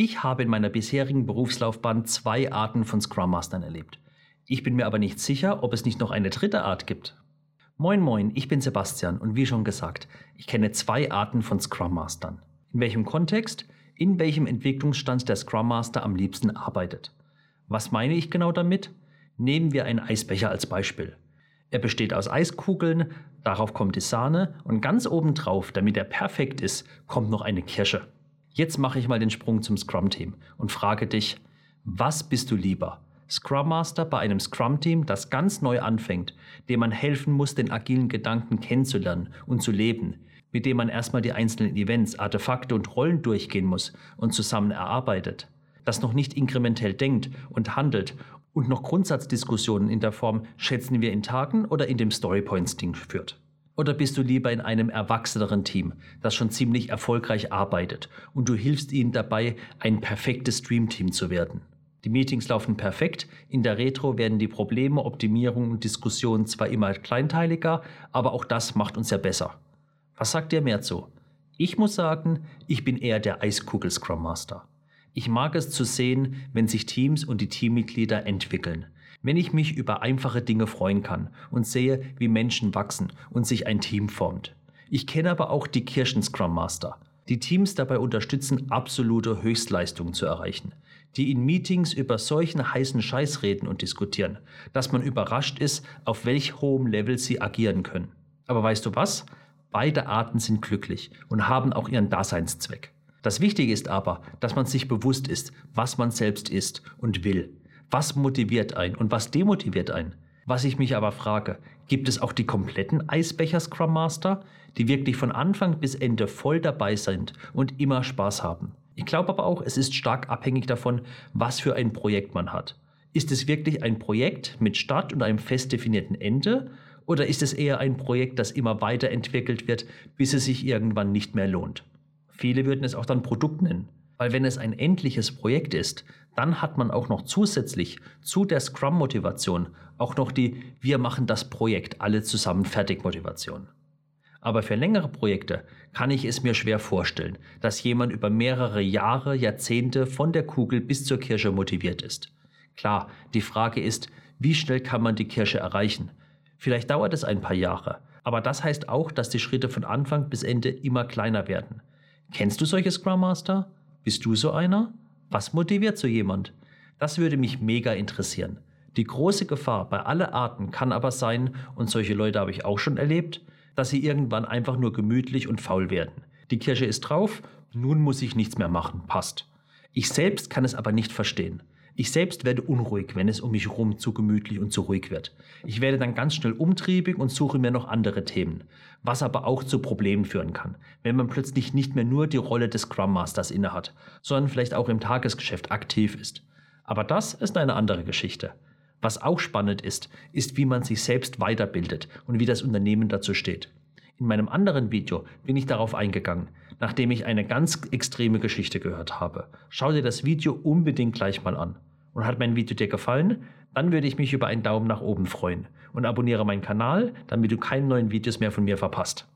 Ich habe in meiner bisherigen Berufslaufbahn zwei Arten von Scrum Mastern erlebt. Ich bin mir aber nicht sicher, ob es nicht noch eine dritte Art gibt. Moin moin, ich bin Sebastian und wie schon gesagt, ich kenne zwei Arten von Scrum Mastern. In welchem Kontext, in welchem Entwicklungsstand der Scrum Master am liebsten arbeitet. Was meine ich genau damit? Nehmen wir einen Eisbecher als Beispiel. Er besteht aus Eiskugeln, darauf kommt die Sahne und ganz obendrauf, damit er perfekt ist, kommt noch eine Kirsche. Jetzt mache ich mal den Sprung zum Scrum-Team und frage dich, was bist du lieber? Scrum Master bei einem Scrum-Team, das ganz neu anfängt, dem man helfen muss, den agilen Gedanken kennenzulernen und zu leben, mit dem man erstmal die einzelnen Events, Artefakte und Rollen durchgehen muss und zusammen erarbeitet, das noch nicht inkrementell denkt und handelt und noch Grundsatzdiskussionen in der Form schätzen wir in Tagen oder in dem Storypoints-Ding führt. Oder bist du lieber in einem erwachseneren Team, das schon ziemlich erfolgreich arbeitet und du hilfst ihnen dabei, ein perfektes Stream-Team zu werden? Die Meetings laufen perfekt, in der Retro werden die Probleme, Optimierungen und Diskussionen zwar immer kleinteiliger, aber auch das macht uns ja besser. Was sagt ihr mehr zu? Ich muss sagen, ich bin eher der Eiskugel Scrum Master. Ich mag es zu sehen, wenn sich Teams und die Teammitglieder entwickeln. Wenn ich mich über einfache Dinge freuen kann und sehe, wie Menschen wachsen und sich ein Team formt. Ich kenne aber auch die Kirchen Scrum Master, die Teams dabei unterstützen, absolute Höchstleistungen zu erreichen, die in Meetings über solchen heißen Scheiß reden und diskutieren, dass man überrascht ist, auf welch hohem Level sie agieren können. Aber weißt du was? Beide Arten sind glücklich und haben auch ihren Daseinszweck. Das Wichtige ist aber, dass man sich bewusst ist, was man selbst ist und will. Was motiviert einen und was demotiviert einen? Was ich mich aber frage, gibt es auch die kompletten Eisbecher Scrum Master, die wirklich von Anfang bis Ende voll dabei sind und immer Spaß haben? Ich glaube aber auch, es ist stark abhängig davon, was für ein Projekt man hat. Ist es wirklich ein Projekt mit Start und einem fest definierten Ende oder ist es eher ein Projekt, das immer weiterentwickelt wird, bis es sich irgendwann nicht mehr lohnt? Viele würden es auch dann Produkt nennen. Weil wenn es ein endliches Projekt ist, dann hat man auch noch zusätzlich zu der Scrum-Motivation auch noch die Wir machen das Projekt alle zusammen fertig Motivation. Aber für längere Projekte kann ich es mir schwer vorstellen, dass jemand über mehrere Jahre, Jahrzehnte von der Kugel bis zur Kirsche motiviert ist. Klar, die Frage ist, wie schnell kann man die Kirsche erreichen? Vielleicht dauert es ein paar Jahre, aber das heißt auch, dass die Schritte von Anfang bis Ende immer kleiner werden. Kennst du solche Scrum Master? Bist du so einer? Was motiviert so jemand? Das würde mich mega interessieren. Die große Gefahr bei aller Arten kann aber sein, und solche Leute habe ich auch schon erlebt, dass sie irgendwann einfach nur gemütlich und faul werden. Die Kirsche ist drauf, nun muss ich nichts mehr machen, passt. Ich selbst kann es aber nicht verstehen. Ich selbst werde unruhig, wenn es um mich herum zu gemütlich und zu ruhig wird. Ich werde dann ganz schnell umtriebig und suche mir noch andere Themen, was aber auch zu Problemen führen kann, wenn man plötzlich nicht mehr nur die Rolle des Scrum Masters innehat, sondern vielleicht auch im Tagesgeschäft aktiv ist. Aber das ist eine andere Geschichte. Was auch spannend ist, ist, wie man sich selbst weiterbildet und wie das Unternehmen dazu steht. In meinem anderen Video bin ich darauf eingegangen, nachdem ich eine ganz extreme Geschichte gehört habe. Schau dir das Video unbedingt gleich mal an. Und hat mein Video dir gefallen? Dann würde ich mich über einen Daumen nach oben freuen. Und abonniere meinen Kanal, damit du keine neuen Videos mehr von mir verpasst.